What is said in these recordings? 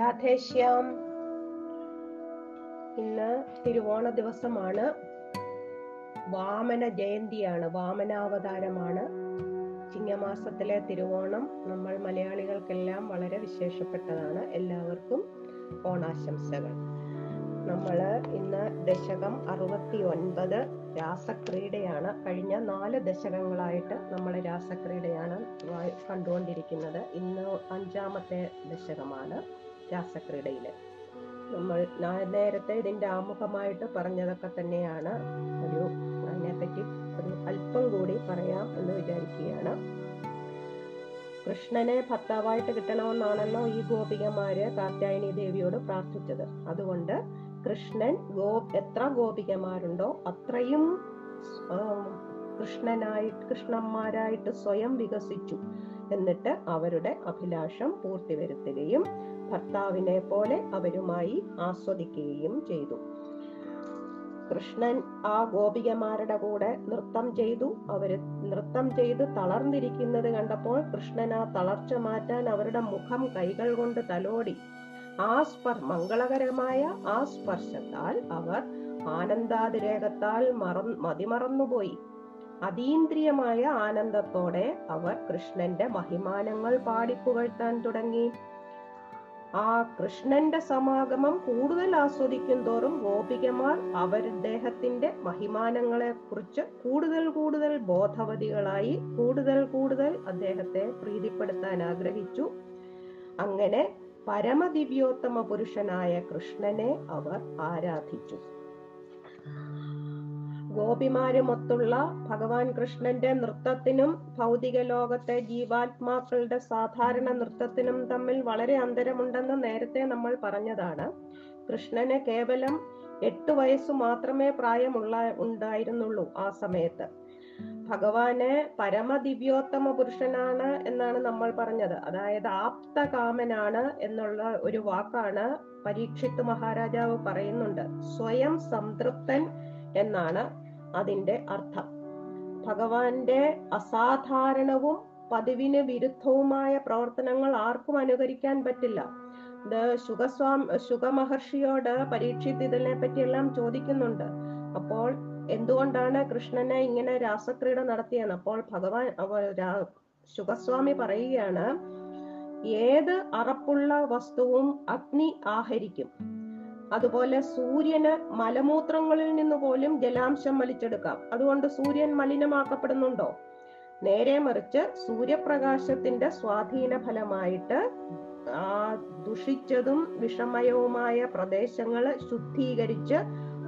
രാധേശ്യാം ഇന്ന് തിരുവോണ ദിവസമാണ്. വാമന ജയന്തിയാണ് വാമനാവതാരമാണ്. ചിങ്ങമാസത്തിലെ തിരുവോണം നമ്മൾ മലയാളികൾക്കെല്ലാം വളരെ വിശേഷപ്പെട്ടതാണ്. എല്ലാവർക്കും ഓണാശംസകൾ. നമ്മൾ ഇന്ന് ദശകം അറുപത്തി ഒൻപത് രാസക്രീഡയാണ്. കഴിഞ്ഞ നാല് ദശകങ്ങളായിട്ട് നമ്മൾ രാസക്രീഡയാണ് കണ്ടുകൊണ്ടിരിക്കുന്നത്. ഇന്ന് അഞ്ചാമത്തെ ദശകമാണ്. രാസക്രീഡയിൽ നമ്മൾ നേരത്തെ ഇതിന്റെ ആമുഖമായിട്ട് പറഞ്ഞതൊക്കെ തന്നെയാണ്. ഒരു അതിനെപ്പറ്റി ഒരു അല്പം കൂടി പറയാം എന്ന് വിചാരിക്കുകയാണ്. കൃഷ്ണനെ ഭർത്താവായിട്ട് കിട്ടണമെന്നാണല്ലോ ഈ ഗോപികമാര് കാർത്യായനി ദേവിയോട് പ്രാർത്ഥിച്ചത്. അതുകൊണ്ട് കൃഷ്ണൻ ഗോ എത്ര ഗോപികമാരുണ്ടോ അത്രയും കൃഷ്ണനായി കൃഷ്ണന്മാരായിട്ട് സ്വയം വികസിച്ചു. എന്നിട്ട് അവരുടെ അഭിലാഷം പൂർത്തി വരുത്തുകയും ഭർത്താവിനെ പോലെ അവരുമായി ആസ്വദിക്കുകയും ചെയ്തു. കൃഷ്ണൻ ആ ഗോപികമാരുടെ കൂടെ നൃത്തം ചെയ്തു. അവർ നൃത്തം ചെയ്ത് തളർന്നിരിക്കുന്നത് കണ്ടപ്പോൾ കൃഷ്ണൻ ആ തളർച്ച മാറ്റാൻ അവരുടെ മുഖം കൈകൾ കൊണ്ട് തലോടി. ആ സ്പർ മംഗളകരമായ ആ സ്പർശത്താൽ അവർ ആനന്ദാതിരേകത്താൽ മറ മതിമറന്നുപോയി. അതീന്ദ്രിയമായ ആനന്ദത്തോടെ അവർ കൃഷ്ണന്റെ മഹിമാനങ്ങൾ പാടിപ്പുകഴ്ത്താൻ തുടങ്ങി. ആ കൃഷ്ണന്റെ സമാഗമം കൂടുതൽ ആസ്വദിക്കും തോറും ഗോപികമാർ അവർ അദ്ദേഹത്തിന്റെ മഹിമാനങ്ങളെ കുറിച്ച് കൂടുതൽ കൂടുതൽ ബോധവതികളായി കൂടുതൽ കൂടുതൽ അദ്ദേഹത്തെ പ്രീതിപ്പെടുത്താൻ ആഗ്രഹിച്ചു. അങ്ങനെ പരമദിവ്യോത്തമ പുരുഷനായ കൃഷ്ണനെ അവർ ആരാധിച്ചു. ഗോപിമാരുമൊത്തുള്ള ഭഗവാൻ കൃഷ്ണന്റെ നൃത്തത്തിനും ഭൗതിക ലോകത്തെ ജീവാത്മാക്കളുടെ സാധാരണ നൃത്തത്തിനും തമ്മിൽ വളരെ അന്തരമുണ്ടെന്ന് നേരത്തെ നമ്മൾ പറഞ്ഞതാണ്. കൃഷ്ണന് കേവലം എട്ട് വയസ്സ് മാത്രമേ പ്രായമുള്ള ഉണ്ടായിരുന്നുള്ളൂ ആ സമയത്ത്. ഭഗവാന് പരമദിവ്യോത്തമ പുരുഷനാണ് എന്നാണ് നമ്മൾ പറഞ്ഞത്. അതായത് ആപ്തകാമനാണ് എന്നുള്ള ഒരു വാക്കാണ് പരീക്ഷിത് മഹാരാജാവ് പറയുന്നുണ്ട്. സ്വയം സംതൃപ്തൻ എന്നാണ് അതിന്റെ അർത്ഥം. ഭഗവാന്റെ അസാധാരണവും പതിവിന് വിരുദ്ധവുമായ പ്രവർത്തനങ്ങൾ ആർക്കും അനുകരിക്കാൻ പറ്റില്ല. ഇത് ശുഗസ്വാം ശുഗമഹർഷിയോട് പരീക്ഷിത് ഇതിനെ പറ്റിയെല്ലാം ചോദിക്കുന്നുണ്ട്. അപ്പോൾ എന്തുകൊണ്ടാണ് കൃഷ്ണനെ ഇങ്ങനെ രാസക്രീഡ നടത്തിയെന്ന്? അപ്പോൾ ഭഗവാൻ സുഖസ്വാമി പറയുകയാണ് ഏത് അറപ്പുള്ള വസ്തുവും അഗ്നി ആഹരിക്കും. അതുപോലെ സൂര്യന് മലമൂത്രങ്ങളിൽ നിന്ന് പോലും ജലാംശം വലിച്ചെടുക്കാം. അതുകൊണ്ട് സൂര്യൻ മലിനമാക്കപ്പെടുന്നുണ്ടോ? നേരെ മറിച്ച് സൂര്യപ്രകാശത്തിന്റെ സ്വാധീന ഫലമായിട്ട് ആ ദുഷിച്ചതും വിഷമയവുമായ പ്രദേശങ്ങൾ ശുദ്ധീകരിച്ച്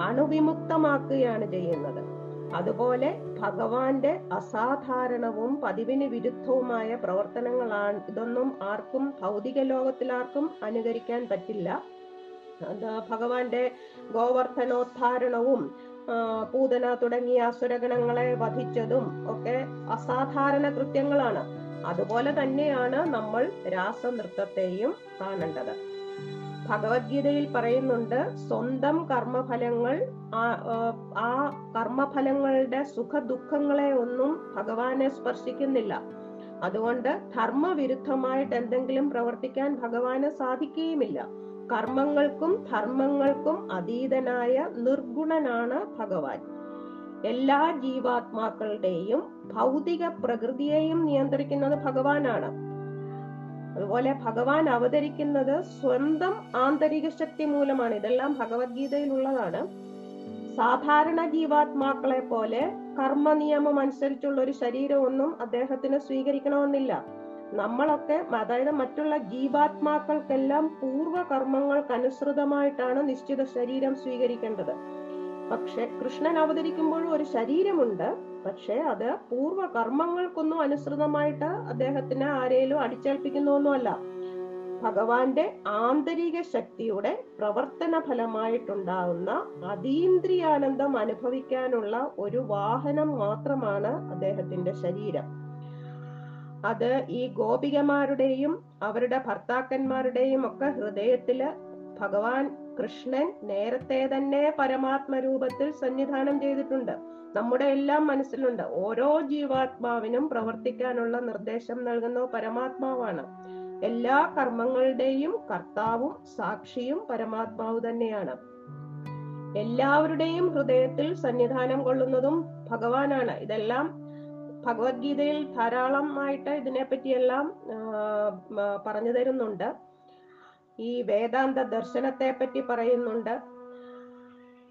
അണുവിമുക്തമാക്കുകയാണ് ചെയ്യുന്നത്. അതുപോലെ ഭഗവാന്റെ അസാധാരണവും പതിവിന് വിരുദ്ധവുമായ പ്രവർത്തനങ്ങളാണ് ഇതൊന്നും ആർക്കും ഭൗതിക ലോകത്തിലാർക്കും അനുകരിക്കാൻ പറ്റില്ല. ഭഗവാന്റെ ഗോവർദ്ധനോദ്ധാരണവും പൂതന തുടങ്ങിയ അസുരഗണങ്ങളെ വധിച്ചതും ഒക്കെ അസാധാരണ കൃത്യങ്ങളാണ്. അതുപോലെ തന്നെയാണ് നമ്മൾ രാസനൃത്തത്തെയും കാണേണ്ടത്. ഭഗവത്ഗീതയിൽ പറയുന്നുണ്ട് സ്വന്തം കർമ്മഫലങ്ങൾ ആ കർമ്മഫലങ്ങളുടെ സുഖ ദുഃഖങ്ങളെ ഒന്നും ഭഗവാനെ സ്പർശിക്കുന്നില്ല. അതുകൊണ്ട് ധർമ്മവിരുദ്ധമായിട്ട് എന്തെങ്കിലും പ്രവർത്തിക്കാൻ ഭഗവാന് സാധിക്കുകയുമില്ല. കർമ്മങ്ങൾക്കും ധർമ്മങ്ങൾക്കും അതീതനായ നിർഗുണനാണ് ഭഗവാൻ. എല്ലാ ജീവാത്മാക്കളുടെയും ഭൗതിക പ്രകൃതിയെയും നിയന്ത്രിക്കുന്നത് ഭഗവാനാണ്. അതുപോലെ ഭഗവാൻ അവതരിക്കുന്നത് സ്വന്തം ആന്തരിക ശക്തി മൂലമാണ്. ഇതെല്ലാം ഭഗവത്ഗീതയിലുള്ളതാണ്. സാധാരണ ജീവാത്മാക്കളെ പോലെ കർമ്മ നിയമം അനുസരിച്ചുള്ള ഒരു ശരീരമൊന്നും അദ്ദേഹത്തിന് സ്വീകരിക്കണമെന്നില്ല. നമ്മളൊക്കെ അതായത് മറ്റുള്ള ജീവാത്മാക്കൾക്കെല്ലാം പൂർവ കർമ്മങ്ങൾക്കനുസൃതമായിട്ടാണ് നിശ്ചിത ശരീരം സ്വീകരിക്കേണ്ടത്. പക്ഷെ കൃഷ്ണൻ അവതരിക്കുമ്പോഴും ഒരു ശരീരമുണ്ട്. പക്ഷെ അത് പൂർവ കർമ്മങ്ങൾക്കൊന്നും അനുസൃതമായിട്ട് അദ്ദേഹത്തിന് ആരെയും അടിച്ചേൽപ്പിക്കുന്നൊന്നുമല്ല. ഭഗവാന്റെ ആന്തരിക ശക്തിയുടെ പ്രവർത്തന ഫലമായിട്ടുണ്ടാകുന്ന അതീന്ദ്രിയാനന്ദം അനുഭവിക്കാനുള്ള ഒരു വാഹനം മാത്രമാണ് അദ്ദേഹത്തിന്റെ ശരീരം. അത് ഈ ഗോപികമാരുടെയും അവരുടെ ഭർത്താക്കന്മാരുടെയും ഒക്കെ ഹൃദയത്തിൽ ഭഗവാൻ കൃഷ്ണൻ നേരത്തെ തന്നെ പരമാത്മരൂപത്തിൽ സന്നിധാനം ചെയ്തിട്ടുണ്ട്. നമ്മുടെ എല്ലാം മനസ്സിലുണ്ട്. ഓരോ ജീവാത്മാവിനും പ്രവർത്തിക്കാനുള്ള നിർദ്ദേശം നൽകുന്ന പരമാത്മാവാണ്. എല്ലാ കർമ്മങ്ങളുടെയും കർത്താവും സാക്ഷിയും പരമാത്മാവ് തന്നെയാണ്. എല്ലാവരുടെയും ഹൃദയത്തിൽ സന്നിധാനം കൊള്ളുന്നതും ഭഗവാനാണ്. ഇതെല്ലാം ഭഗവത്ഗീതയിൽ ധാരാളമായിട്ട് ഇതിനെപ്പറ്റിയെല്ലാം പറഞ്ഞു തരുന്നുണ്ട്. ഈ വേദാന്ത ദർശനത്തെ പറ്റി പറയുന്നുണ്ട്.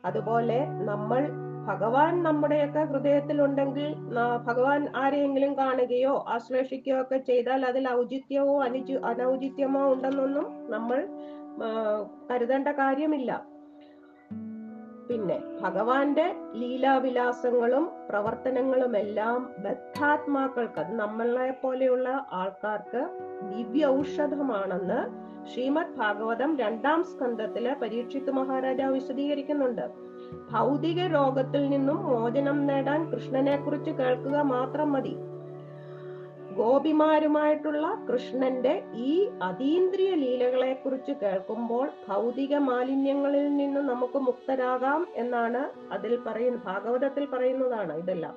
അതുപോലെ നമ്മൾ ഭഗവാൻ നമ്മുടെയൊക്കെ ഹൃദയത്തിലുണ്ടെങ്കിൽ ഭഗവാൻ ആരെയെങ്കിലും കാണുകയോ ആശ്ലേഷിക്കുകയോ ഒക്കെ ചെയ്താൽ അതിൽ ഔചിത്യമോ അനുചി അനൗചിത്യമോ ഉണ്ടെന്നൊന്നും നമ്മൾ കരുതേണ്ട കാര്യമില്ല. പിന്നെ ഭഗവാന്റെ ലീലാവിലാസങ്ങളും പ്രവർത്തനങ്ങളും എല്ലാം ബദ്ധാത്മാക്കൾക്ക് അത് നമ്മളെ പോലെയുള്ള ആൾക്കാർക്ക് ദിവ്യ ഔഷധമാണെന്ന് ശ്രീമദ് ഭാഗവതം രണ്ടാം സ്കന്ധത്തിൽ പരീക്ഷിത് മഹാരാജാവ് വിശദീകരിക്കുന്നുണ്ട്. ഭൗതിക രോഗത്തിൽ നിന്നും മോചനം നേടാൻ കൃഷ്ണനെ കുറിച്ച് കേൾക്കുക മാത്രം മതി. ഗോപിമാരുമായിട്ടുള്ള കൃഷ്ണന്റെ ഈ അതീന്ദ്രിയ ലീലകളെ കുറിച്ച് കേൾക്കുമ്പോൾ ഭൗതിക മാലിന്യങ്ങളിൽ നിന്ന് നമുക്ക് മുക്തരാകാം എന്നാണ് അതിൽ പറയുന്ന ഭാഗവതത്തിൽ പറയുന്നതാണ് ഇതെല്ലാം.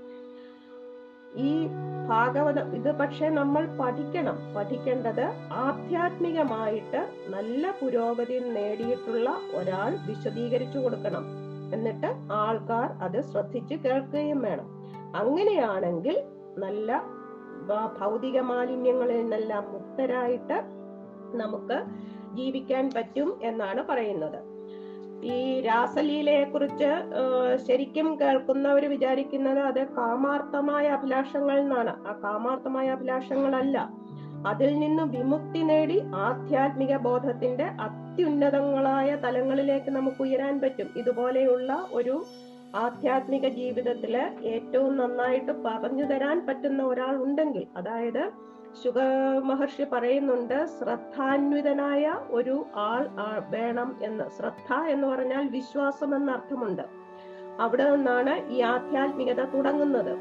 ഈ ഭാഗവതം ഇത് പക്ഷെ നമ്മൾ പഠിക്കണം. പഠിക്കേണ്ടത് ആധ്യാത്മികമായിട്ട് നല്ല പുരോഗതി നേടിയിട്ടുള്ള ഒരാൾ വിശദീകരിച്ചു കൊടുക്കണം. എന്നിട്ട് ആൾക്കാർ അത് ശ്രദ്ധിച്ച് കേൾക്കുകയും വേണം. അങ്ങനെയാണെങ്കിൽ നല്ല ഭൗതിക മാലിന്യങ്ങളിൽ നിന്നെല്ലാം മുക്തരായിട്ട് നമുക്ക് ജീവിക്കാൻ പറ്റും എന്നാണ് പറയുന്നത്. ഈ രാസലീലയെ കുറിച്ച് ശരിക്കും കേൾക്കുന്നവർ വിചാരിക്കുന്നത് അത് കാമാർത്ഥമായ അഭിലാഷങ്ങൾ എന്നാണ്. ആ കാമാർത്ഥമായ അഭിലാഷങ്ങളല്ല. അതിൽ നിന്ന് വിമുക്തി നേടി ആധ്യാത്മിക ബോധത്തിന്റെ അത്യുന്നതങ്ങളായ തലങ്ങളിലേക്ക് നമുക്ക് ഉയരാൻ പറ്റും. ഇതുപോലെയുള്ള ഒരു ആധ്യാത്മിക ജീവിതത്തിൽ ഏറ്റവും നന്നായിട്ട് പറഞ്ഞു തരാൻ പറ്റുന്ന ഒരാൾ ഉണ്ടെങ്കിൽ അതായത് ശുഗ മഹർഷി പറയുന്നുണ്ട് ശ്രദ്ധാന്വിതനായ ഒരു ആൾ വേണം എന്ന്. ശ്രദ്ധ എന്ന് പറഞ്ഞാൽ വിശ്വാസം എന്ന അർത്ഥമുണ്ട്. അവിടെ നിന്നാണ് ഈ ആധ്യാത്മികത തുടങ്ങുന്നത്.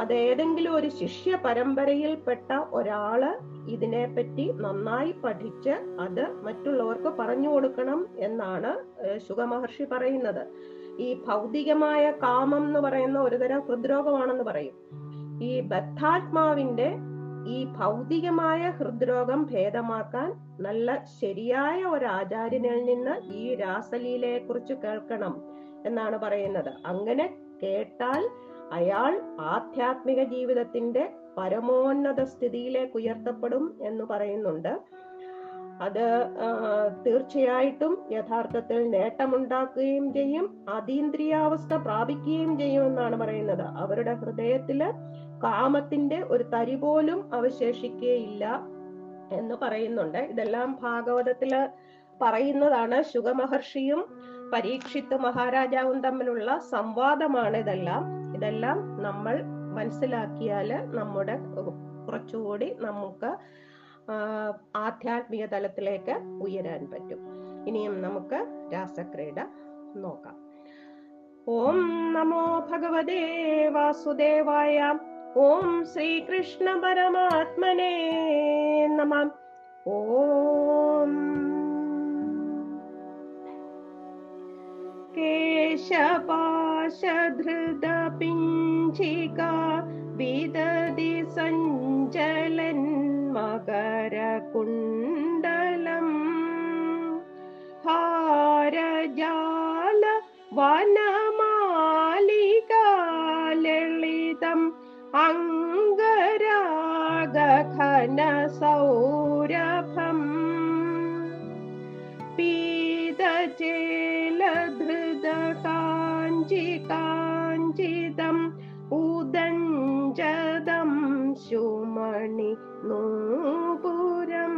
അത് ഏതെങ്കിലും ഒരു ശിഷ്യ പരമ്പരയിൽപ്പെട്ട ഒരാൾ ഇതിനെപ്പറ്റി നന്നായി പഠിച്ച് അത് മറ്റുള്ളവർക്ക് പറഞ്ഞു കൊടുക്കണം എന്നാണ് ഏഹ് ശുഗ മഹർഷി പറയുന്നത്. ഈ ഭൗതികമായ കാമം എന്ന് പറയുന്ന ഒരുതരം ഹൃദ്രോഗമാണെന്ന് പറയും. ഈ ബദ്ധാത്മാവിന്റെ ഈ ഭൗതികമായ ഹൃദ്രോഗം ഭേദമാക്കാൻ നല്ല ശരിയായ ഒരു ആചാര്യനിൽ നിന്ന് ഈ രാസലീലയെ കുറിച്ച് കേൾക്കണം എന്നാണ് പറയുന്നത്. അങ്ങനെ കേട്ടാൽ അയാൾ ആധ്യാത്മിക ജീവിതത്തിന്റെ പരമോന്നത സ്ഥിതിയിലേക്ക് ഉയർത്തപ്പെടും എന്ന് പറയുന്നുണ്ട്. അത് തീർച്ചയായിട്ടും യഥാർത്ഥത്തിൽ നേട്ടമുണ്ടാക്കുകയും ചെയ്യും അതീന്ദ്രിയാവസ്ഥ പ്രാപിക്കുകയും ചെയ്യും എന്നാണ് പറയുന്നത്. അവരുടെ ഹൃദയത്തിൽ കാമത്തിന്റെ ഒരു തരി പോലും അവശേഷിക്കുകയില്ല എന്ന് പറയുന്നുണ്ട്. ഇതെല്ലാം ഭാഗവതത്തിൽ പറയുന്നതാണ്. ശുഗമഹർഷിയും പരീക്ഷിത്ത് മഹാരാജാവും തമ്മിലുള്ള സംവാദമാണ് ഇതെല്ലാം. ഇതെല്ലാം നമ്മൾ മനസ്സിലാക്കിയാൽ നമ്മുടെ കുറച്ചുകൂടി നമുക്ക് ആധ്യാത്മിക തലത്തിലേക്ക് ഉയരാൻ പറ്റും. ഇനിയും നമുക്ക് രാസക്രീഡ നോക്കാം. ഓം നമോ ഭഗവതേ വാസുദേവായ ഓം ശ്രീകൃഷ്ണ പരമാത്മനേ നമ. ഓം കേശപാശധൃതപിഞ്ചിക വിദതി मकरकुण्डलम् हारजाल वनमालिका ललितम् अङ्गरागनसौरभम् पीत उदञ्जदम् ശുമണി നൂപുരം.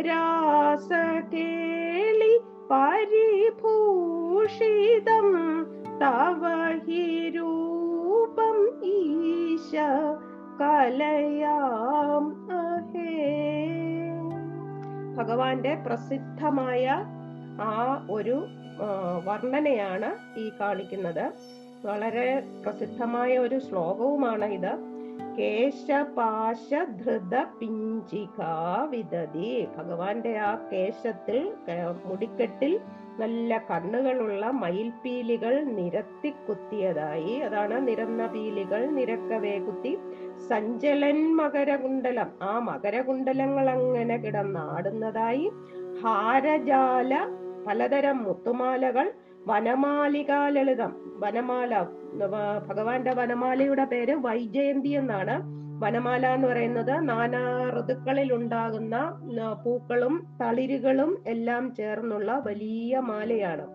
രാസകേളി പരിഭൂഷിതം തവ രൂപം ഈശ കലയാം അഹേ. ഭഗവാന്റെ പ്രസിദ്ധമായ ആ ഒരു വർണനയാണ് ഈ കാണിക്കുന്നത്. വളരെ പ്രസിദ്ധമായ ഒരു ശ്ലോകവുമാണ് ഇത്. കേശപാശ ധൃത പിഞ്ചിക വിദതി ഭഗവാന്റെ ആ കേശത്തിൽ മുടിക്കെട്ടിൽ നല്ല കണ്ണുകളുള്ള മയിൽപീലികൾ നിരത്തി കുത്തിയതായി അതാണ് നിരന്ന പീലികൾ നിരക്കവേ കുത്തി സഞ്ചലൻ മകരകുണ്ടലം ആ മകരകുണ്ടലങ്ങൾ അങ്ങനെ കിടന്നാടുന്നതായി. ഹാരജാല പലതരം മുത്തുമാലകൾ വനമാലികാ ലളിതം വനമാല ഭഗവാന്റെ വനമാലയുടെ പേര് വൈജയന്തി എന്നാണ്. വനമാല എന്ന് പറയുന്നത് നാനാ ഋതുക്കളിൽ ഉണ്ടാകുന്ന പൂക്കളും തളിരുകളും എല്ലാം ചേർന്നുള്ള വലിയ മാലയാണ്.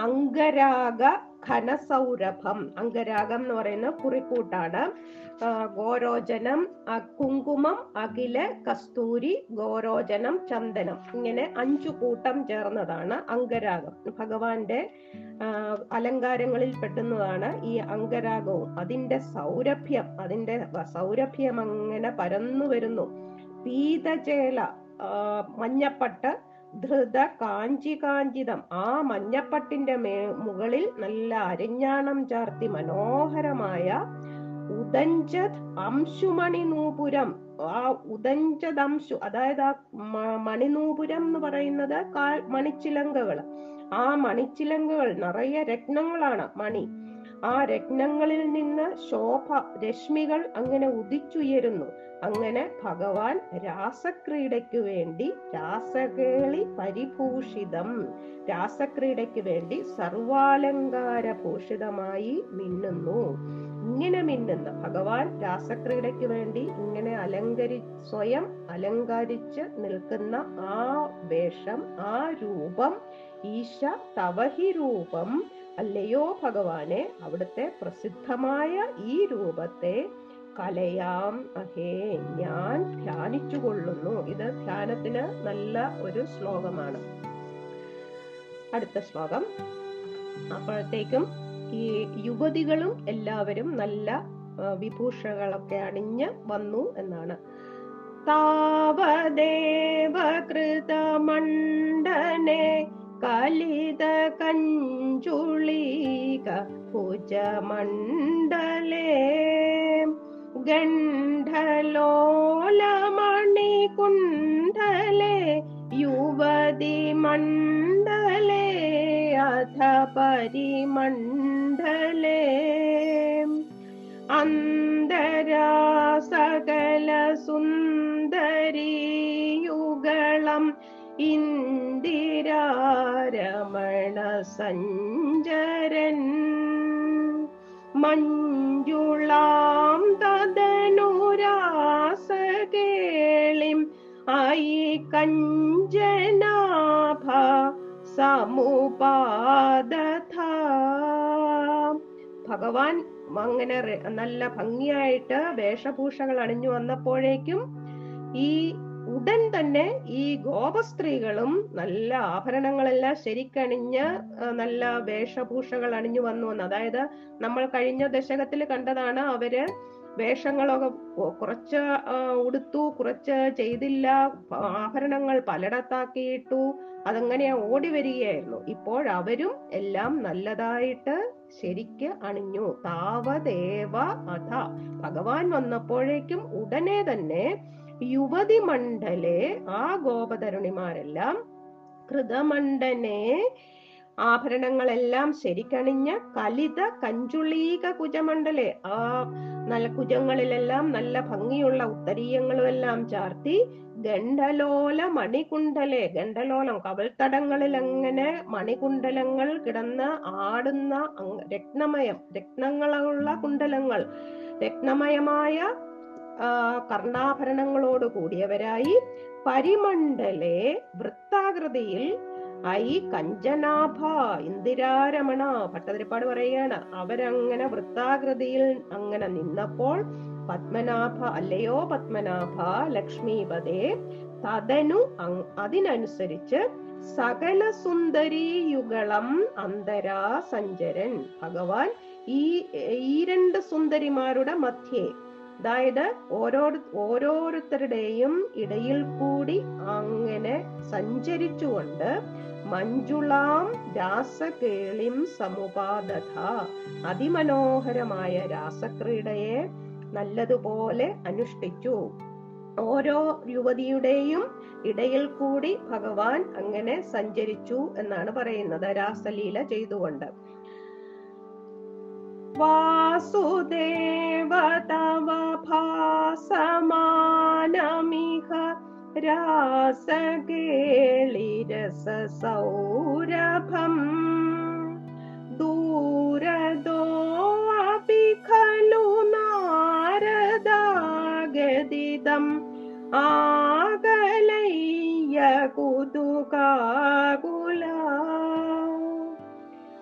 അംഗരാഗ ഘനസൗരഭം. അംഗരാഗം എന്ന് പറയുന്ന കുറിക്കൂട്ടാണ് ഗോരോചനം കുങ്കുമം അഖില കസ്തൂരി ഗോരോചനം ചന്ദനം. ഇങ്ങനെ അഞ്ചു കൂട്ടം ചേർന്നതാണ് അംഗരാഗം ഭഗവാന്റെ അലങ്കാരങ്ങളിൽ പെട്ടുന്നതാണ് ഈ അംഗരാഗവും അതിന്റെ സൗരഭ്യം അതിന്റെ സൗരഭ്യം അങ്ങനെ പരന്നു വരുന്നു. പീതചേല മഞ്ഞപ്പട്ട് ധൃത കാഞ്ചി കാഞ്ചിതം. ആ മഞ്ഞപ്പട്ടിന്റെ മേ മുകളിൽ നല്ല അരിഞ്ഞാണം ചാർത്തി മനോഹരമായ ഉദഞ്ചത് അംശുമണി നൂപുരം. ആ ഉദഞ്ചത് അംശു അതായത് ആ മണിനൂപുരം എന്ന് പറയുന്നത് മണിച്ചിലങ്കകൾ. ആ മണിച്ചിലങ്കകൾ നിറയെ രത്നങ്ങളാണ് മണി. ആ രത്നങ്ങളിൽ നിന്ന് ശോഭ രശ്മികൾ അങ്ങനെ ഉദിച്ചുയരുന്നു. അങ്ങനെ ഭഗവാൻ രാസക്രീഡയ്ക്ക് വേണ്ടി രാസകേളി പരിഭൂഷിതം. രാസക്രീഡയ്ക്ക് വേണ്ടി സർവാലങ്കാര ഭൂഷിതമായി മിന്നുന്നു. ഇങ്ങനെ മിന്നുന്ന. ഭഗവാൻ രാസക്രീഡയ്ക്ക് വേണ്ടി ഇങ്ങനെ അലങ്കരി സ്വയം അലങ്കരിച്ച് നിൽക്കുന്ന ആ വേഷം ആ രൂപം ഈശ തവഹി രൂപം അല്ലയോ ഭഗവാനെ? അവിടുത്തെ പ്രസിദ്ധമായ ഈ രൂപത്തെ കലയാം അഹേ. ഞാൻ ധ്യാനിച്ചു കൊള്ളുന്നു ഇത് ധ്യാനത്തിന് നല്ല ഒരു ശ്ലോകമാണ്. അടുത്ത ശ്ലോകം. അപ്പോഴത്തേക്കും ഈ യുവതികളും എല്ലാവരും നല്ല വിഭൂഷകളൊക്കെ അണിഞ്ഞ് വന്നു എന്നാണ്. താവദേവ കൃതമണ്ഡനെ കലിത കഞ്ചുളീക ഭുജമണ്ഡലേ. ഗണ്ഡലോലമണികുണ്ഡലേ യുവതി മണ്ഡലേ അധ പരിമണ്ഡലേ അന്തരാ സകല സുന്ദരീയുഗളം ഇന്ദിരാരമണ സഞ്ചരൻ മഞ്ജുളാം തദനുരാസകേളിം ആയി കഞ്ചനാഭ സമുപാദഥ ഭഗവാൻ അങ്ങനെ നല്ല ഭംഗിയായിട്ട് വേഷഭൂഷകൾ അണിഞ്ഞു വന്നപ്പോഴേക്കും ഈ ഉടൻ തന്നെ ഈ ഗോപസ്ത്രീകളും നല്ല ആഭരണങ്ങളെല്ലാം ശരിക്കണിഞ്ഞ് നല്ല വേഷഭൂഷകൾ അണിഞ്ഞു വന്നു എന്ന്. അതായത് നമ്മൾ കഴിഞ്ഞ ദശകത്തിൽ കണ്ടതാണ് അവർ വേഷങ്ങളൊക്കെ കുറച്ച് ഉടുത്തു കുറച്ച് ചെയ്തില്ല ആഭരണങ്ങൾ പലയിടത്താക്കിയിട്ടു അതങ്ങനെ ഓടി വരികയായിരുന്നു. ഇപ്പോൾ അവരും എല്ലാം നല്ലതായിട്ട് ശരിക്ക് അണിഞ്ഞു. താവദേവ അഥ. ഭഗവാൻ വന്നപ്പോഴേക്കും ഉടനെ തന്നെ യുവതി മണ്ഡലെ ആ ഗോപതരുണിമാരെല്ലാം കൃതമണ്ഡനെ ആഭരണങ്ങളെല്ലാം ശരിക്കണിഞ്ഞ കലിത കഞ്ചുളീക കുജമണ്ഡലെ ആ നല്ല കുജങ്ങളിലെല്ലാം നല്ല ഭംഗിയുള്ള ഉത്തരീയങ്ങളും എല്ലാം ചാർത്തി ഗണ്ഡലോല മണികുണ്ടലെ ഗണ്ഡലോലം കവൽത്തടങ്ങളിൽ അങ്ങനെ മണികുണ്ടലങ്ങൾ കിടന്ന് ആടുന്ന രത്നമയം രത്നങ്ങളുള്ള കുണ്ടലങ്ങൾ രത്നമയമായ കർണാഭരണങ്ങളോട് കൂടിയവരായി പരിമണ്ഡലെ വൃത്താകൃതിയിൽ ഐ കഞ്ചനാഭ ഇന്ദിരാരമണ ഭട്ടതിരിപ്പാട് പറയുകയാണ്. അവരങ്ങനെ വൃത്താകൃതിയിൽ അങ്ങനെ നിന്നപ്പോൾ പത്മനാഭ അല്ലയോ പത്മനാഭ ലക്ഷ്മീപദേ തതനു അതിനനുസരിച്ച് സകല സുന്ദരീയുഗളം അന്തരാ സഞ്ചരൻ. ഭഗവാൻ ഈ ഈ രണ്ട് സുന്ദരിമാരുടെ മധ്യേ അതായത് ഓരോ ഓരോരുത്തരുടെയും ഇടയിൽ കൂടി അങ്ങനെ സഞ്ചരിച്ചുകൊണ്ട് മഞ്ജുളാം രാസകേളിം സമുപാദഥ അതിമനോഹരമായ രാസക്രീഡയെ നല്ലതുപോലെ അനുഷ്ഠിച്ചു. ഓരോ യുവതിയുടെയും ഇടയിൽ കൂടി ഭഗവാൻ അങ്ങനെ സഞ്ചരിച്ചു എന്നാണ് പറയുന്നത് രാസലീല ചെയ്തുകൊണ്ട്. वासुदेव तव भासमानमिह रासगेलिरसौरभम् दूरदोपि खलु नारदागदिदम्। आगलय्य कुतुकाकुला।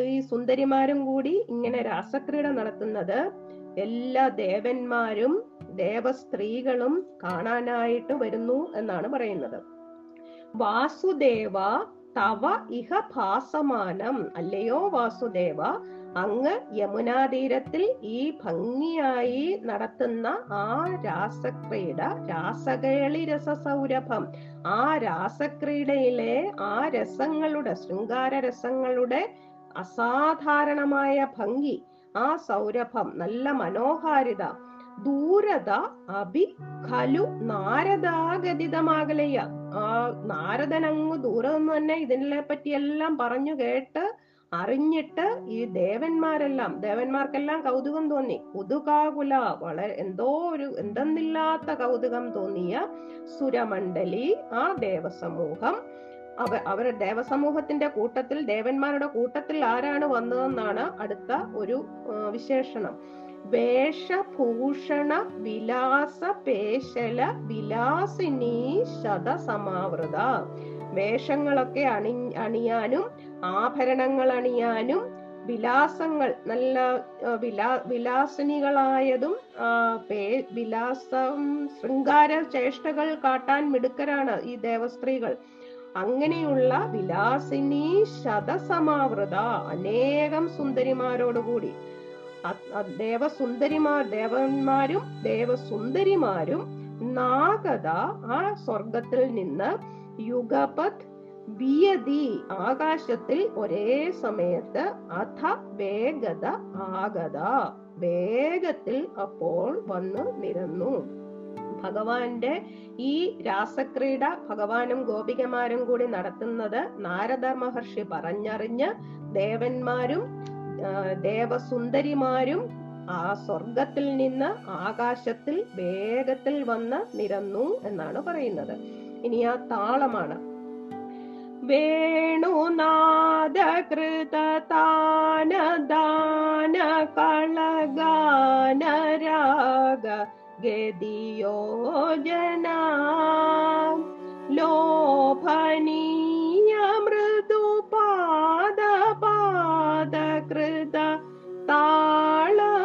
ഈ സുന്ദരിമാരും കൂടി ഇങ്ങനെ രാസക്രീഡ നടത്തുന്നത്. എല്ലാ ദേവന്മാരും ദേവസ്ത്രീകളും കാണാനായിട്ട് വരുന്നു എന്നാണ് പറയുന്നത്. വാസുദേവ തവ ഇഹ ഭാസമാനം. അല്ലയോ വാസുദേവ? അങ്ങ് യമുനാതീരത്തിൽ ഈ ഭംഗിയായി നടത്തുന്ന ആ രാസക്രീഡ രാസകേളി രസസൗരഭം ആ രാസക്രീഡയിലെ ആ രസങ്ങളുടെ ശൃംഗാര രസങ്ങളുടെ അസാധാരണമായ ഭംഗി ആ സൗരഭം നല്ല മനോഹാരിത ദൂരത അഭി ഖലു നാരദാഗതിതമാകലയ ആ നാരദനങ്ങ് ദൂരെ നിന്ന് തന്നെ ഇതിനെ പറ്റിയെല്ലാം പറഞ്ഞു കേട്ട് അറിഞ്ഞിട്ട് ഈ ദേവന്മാരെല്ലാം ദേവന്മാർക്കെല്ലാം കൗതുകം തോന്നി. കുതുകാകുല വളരെ എന്തോ ഒരു എന്തെന്നില്ലാത്ത കൗതുകം തോന്നിയ സുരമണ്ഡലി ആ ദേവസമൂഹം അവ അവരുടെ ദേവസമൂഹത്തിന്റെ കൂട്ടത്തിൽ ദേവന്മാരുടെ കൂട്ടത്തിൽ ആരാണ് വന്നതെന്നാണ് അടുത്ത ഒരു വിശേഷണം. വേഷഭൂഷണ വിലാസ പേശല വിലാസിനി ശതസമാവൃത. വേഷങ്ങളൊക്കെ അണി അണിയാനും ആഭരണങ്ങൾ അണിയാനും വിലാസങ്ങൾ നല്ല വിലാ വിലാസിനികളായതും വിലാസം ശൃംഗാര ചേഷ്ടകൾ കാട്ടാൻ മിടുക്കരാണ് ഈ ദേവസ്ത്രീകൾ. അങ്ങനെയുള്ള വിലാസിനി ശതസമാവൃത അനേകം സുന്ദരിമാരോടുകൂടി. ദേവസുന്ദരിമാർ ദേവന്മാരും ദേവസുന്ദരിമാരും നാഗത ആ സ്വർഗത്തിൽ നിന്ന് യുഗപത് വിയതി ആകാശത്തിൽ ഒരേ സമയത്ത് അഥ വേഗത ആഗത. വേഗത്തിൽ അപ്പോൾ വന്ന് നിരന്നു. ഭഗവാന്റെ ഈ രാസക്രീഡ ഭഗവാനും ഗോപികമാരും കൂടി നടത്തുന്നത് നാരദ മഹർഷി പറഞ്ഞറിഞ്ഞ് ദേവന്മാരും ദേവസുന്ദരിമാരും ആ സ്വർഗത്തിൽ നിന്ന് ആകാശത്തിൽ വേഗത്തിൽ വന്ന് നിരന്നു എന്നാണ് പറയുന്നത്. ഇനി ആ താളമാണ്. വേണുനാദകൃത താനദാന गदियोजना लोभनीय मृदुपादपादकृत ताळमेळन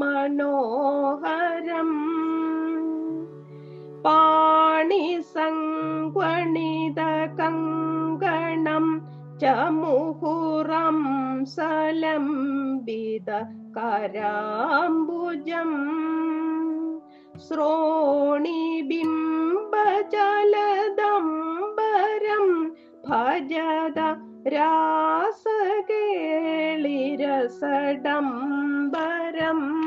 मनोहरम् पाणिसङ्गणितकङ्गणं च मुहुः സലംബിത കരാംബുജം. ശ്രോണിബിംബജലദംബരം ഭജത രാസകേളിരസഡംബരം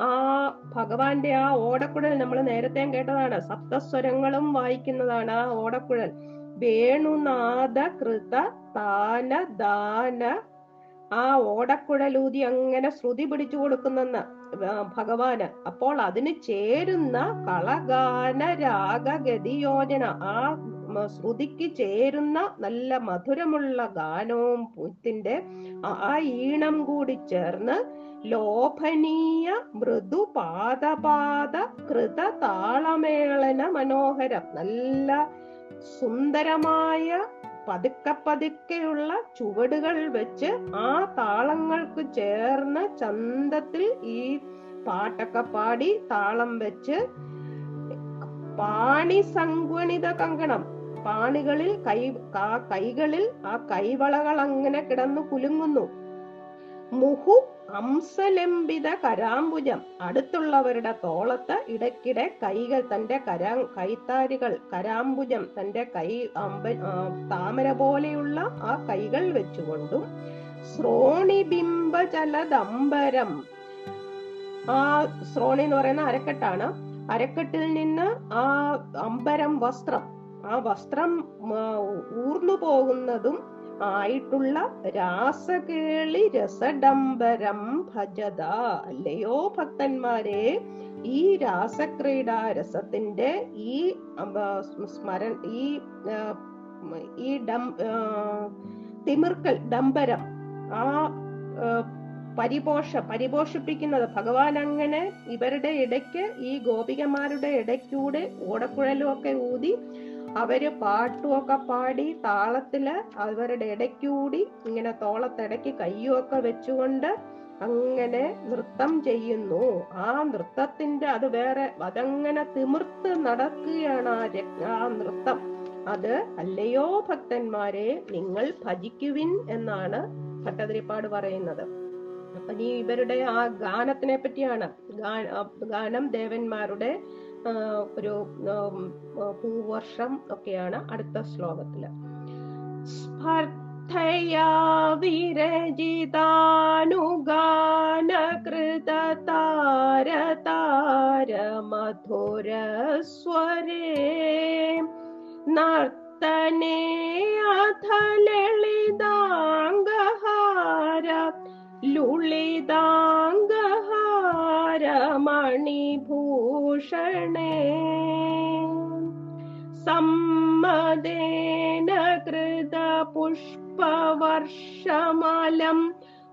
ആ ഭഗവാന്റെ ആ ഓടക്കുഴൽ നമ്മൾ നേരത്തെ കേട്ടതാണ്. സപ്തസ്വരങ്ങളും വായിക്കുന്നതാണ് ആ ഓടക്കുഴൽ. വേണുനാഥ കൃത താന ദാന. ആ ഓടക്കുഴലൂതി അങ്ങനെ ശ്രുതി പിടിച്ചു കൊടുക്കുന്നെന്ന് ഭഗവാന്. അപ്പോൾ അതിന് ചേരുന്ന കളഗാന രാഗഗതിയോജന ആ ശ്രുതിക്ക് ചേരുന്ന നല്ല മധുരമുള്ള ഗാനവും പൂത്തിന്റെ ആ ഈണം കൂടി ചേർന്ന് ലോഭനീയ മൃദു പാദപാദ കൃത താളമേളന മനോഹരം. നല്ല സുന്ദരമായ പതുക്കെ പതുക്കെയുള്ള ചുവടുകൾ വെച്ച് ആ താളങ്ങൾക്ക് ചേർന്ന ചന്തത്തിൽ ഈ പാട്ടൊക്കെ പാടി താളം വെച്ച് പാണി സംഗണിത കങ്കണം. പാണികളിൽ കൈ കൈകളിൽ ആ കൈവളകൾ അങ്ങനെ കിടന്നു കുലുങ്ങുന്നു. മുഹു അംസലംബിത കരാംബുജം. അടുത്തുള്ളവരുടെ തോളത്ത് ഇടയ്ക്കിടെ കൈകൾ തന്റെ കരാ കൈത്താരികൾ കരാംബുജം തന്റെ കൈ അമ്പ താമര പോലെയുള്ള ആ കൈകൾ വെച്ചുകൊണ്ടും ശ്രോണിബിംബചലദംബരം ആ ശ്രോണി എന്ന് പറയുന്ന അരക്കെട്ടാണ്. അരക്കെട്ടിൽ നിന്ന് ആ അമ്പരം വസ്ത്രം ആ വസ്ത്രം ഊർന്നു പോകുന്നതും ആയിട്ടുള്ള രാസകേളി രസഡംബരം ഭജത. അല്ലയോ ഭക്തന്മാരെ ഈ രാസക്രീഡ രസത്തിന്റെ ഈ സ്മരൺ ഈ ഈ ഡം തിമിർക്കൽ ഡംബരം ആ, പരിപോഷ പരിപോഷിപ്പിക്കുന്നത് ഭഗവാൻ അങ്ങനെ ഇവരുടെ ഇടയ്ക്ക് ഈ ഗോപികമാരുടെ ഇടയ്ക്കൂടെ ഓടക്കുഴലും ഒക്കെ ഊതി അവർ പാട്ടുമൊക്കെ പാടി താളത്തിൽ അവരുടെ ഇടയ്ക്കൂടി ഇങ്ങനെ തോളത്തിടയ്ക്ക് കയ്യുമൊക്കെ വെച്ചുകൊണ്ട് അങ്ങനെ നൃത്തം ചെയ്യുന്നു. ആ നൃത്തത്തിന്റെ അത് വേറെ അതങ്ങനെ തിമിർത്ത് നടക്കുകയാണ് ആ ആ നൃത്തം. അത് അല്ലയോ ഭക്തന്മാരെ നിങ്ങൾ ഭജിക്കുവിൻ എന്നാണ് ഭട്ടതിരിപ്പാട് പറയുന്നത്. അപ്പൊ നീ ഇവരുടെ ആ ഗാനത്തിനെ പറ്റിയാണ് ഗാനം ദേവന്മാരുടെ ഒരു പൂവർഷം ഒക്കെയാണ് അടുത്ത ശ്ലോകത്തിൽ. സ്പർദ്ധയാ വിരജിതാനുഗാനകൃത താര താര മധുര സ്വരേ നർത്തനേ അഥ ലളിതാംഗഹാര മണിഭൂഷണേ സമ്മദേന കൃത പുഷ്പവർഷമലം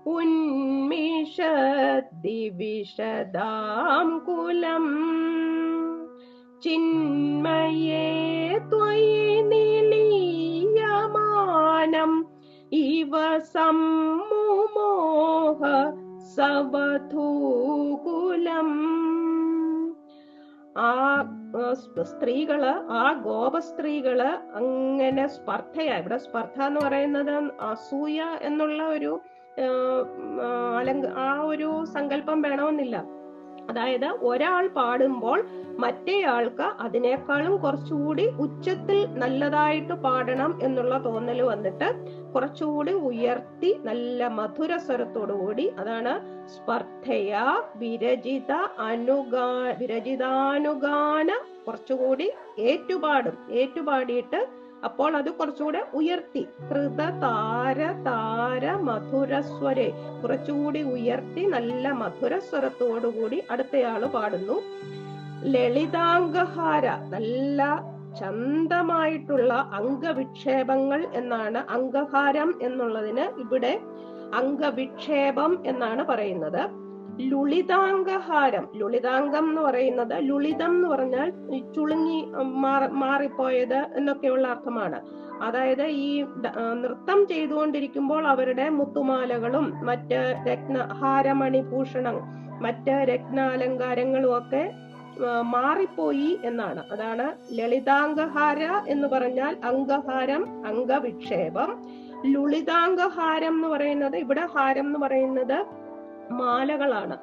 ഉന്മിഷദ്ദി വിശദാം കുലം. ചിന്മയേ ത്വയി നിലീയമാനം ഇവ സമ്മുമോഹ സവധൂകുലം. ആ ആ, ഗോപ സ്ത്രീകൾ അങ്ങനെ സ്പർദ്ധയാ. ഇവിടെ സ്പർദ്ധ എന്ന് പറയുന്നത് അസൂയ എന്നുള്ള ഒരു അലങ്ക ആ ഒരു സങ്കല്പം വേണമെന്നില്ല. അതായത് ഒരാൾ പാടുമ്പോൾ മറ്റേയാൾക്ക് അതിനേക്കാളും കുറച്ചുകൂടി ഉച്ചത്തിൽ നല്ലതായിട്ട് പാടണം എന്നുള്ള തോന്നൽ വന്നിട്ട് കുറച്ചുകൂടി ഉയർത്തി നല്ല മധുര സ്വരത്തോടുകൂടി അതാണ് സ്പർദ്ധയ വിരചിത അനുഗാ വിരചിതാനുഗാന കുറച്ചുകൂടി ഏറ്റുപാടും. ഏറ്റുപാടിയിട്ട് അപ്പോൾ അത് കുറച്ചുകൂടെ ഉയർത്തി. കൃത താര താര മധുരസ്വരെ കുറച്ചുകൂടി ഉയർത്തി നല്ല മധുരസ്വരത്തോടുകൂടി അടുത്തയാൾ പാടുന്നു. ലളിതാംഗഹാര. നല്ല ചന്തമായിട്ടുള്ള അംഗവിക്ഷേപങ്ങൾ എന്നാണ് അംഗഹാരം എന്നുള്ളതിന് ഇവിടെ അംഗവിക്ഷേപം എന്നാണ് പറയുന്നത്. ലുളിതാംഗഹാരം. ലുളിതാംഗം എന്ന് പറയുന്നത് ലുളിതം എന്ന് പറഞ്ഞാൽ ചുളുങ്ങി മാറിപ്പോയത് എന്നൊക്കെയുള്ള അർത്ഥമാണ്. അതായത് ഈ നൃത്തം ചെയ്തുകൊണ്ടിരിക്കുമ്പോൾ അവരുടെ മുത്തുമാലകളും മറ്റ് രത്ന ഹാരമണിഭൂഷണം മറ്റ് രത്നാലങ്കാരങ്ങളും ഒക്കെ മാറിപ്പോയി എന്നാണ്. അതാണ് ലളിതാംഗഹാര എന്ന് പറഞ്ഞാൽ അംഗഹാരം അംഗവിക്ഷേപം. ലുളിതാംഗഹാരം എന്ന് പറയുന്നത് ഇവിടെ ഹാരം എന്ന് പറയുന്നത് മാലകളാണ്.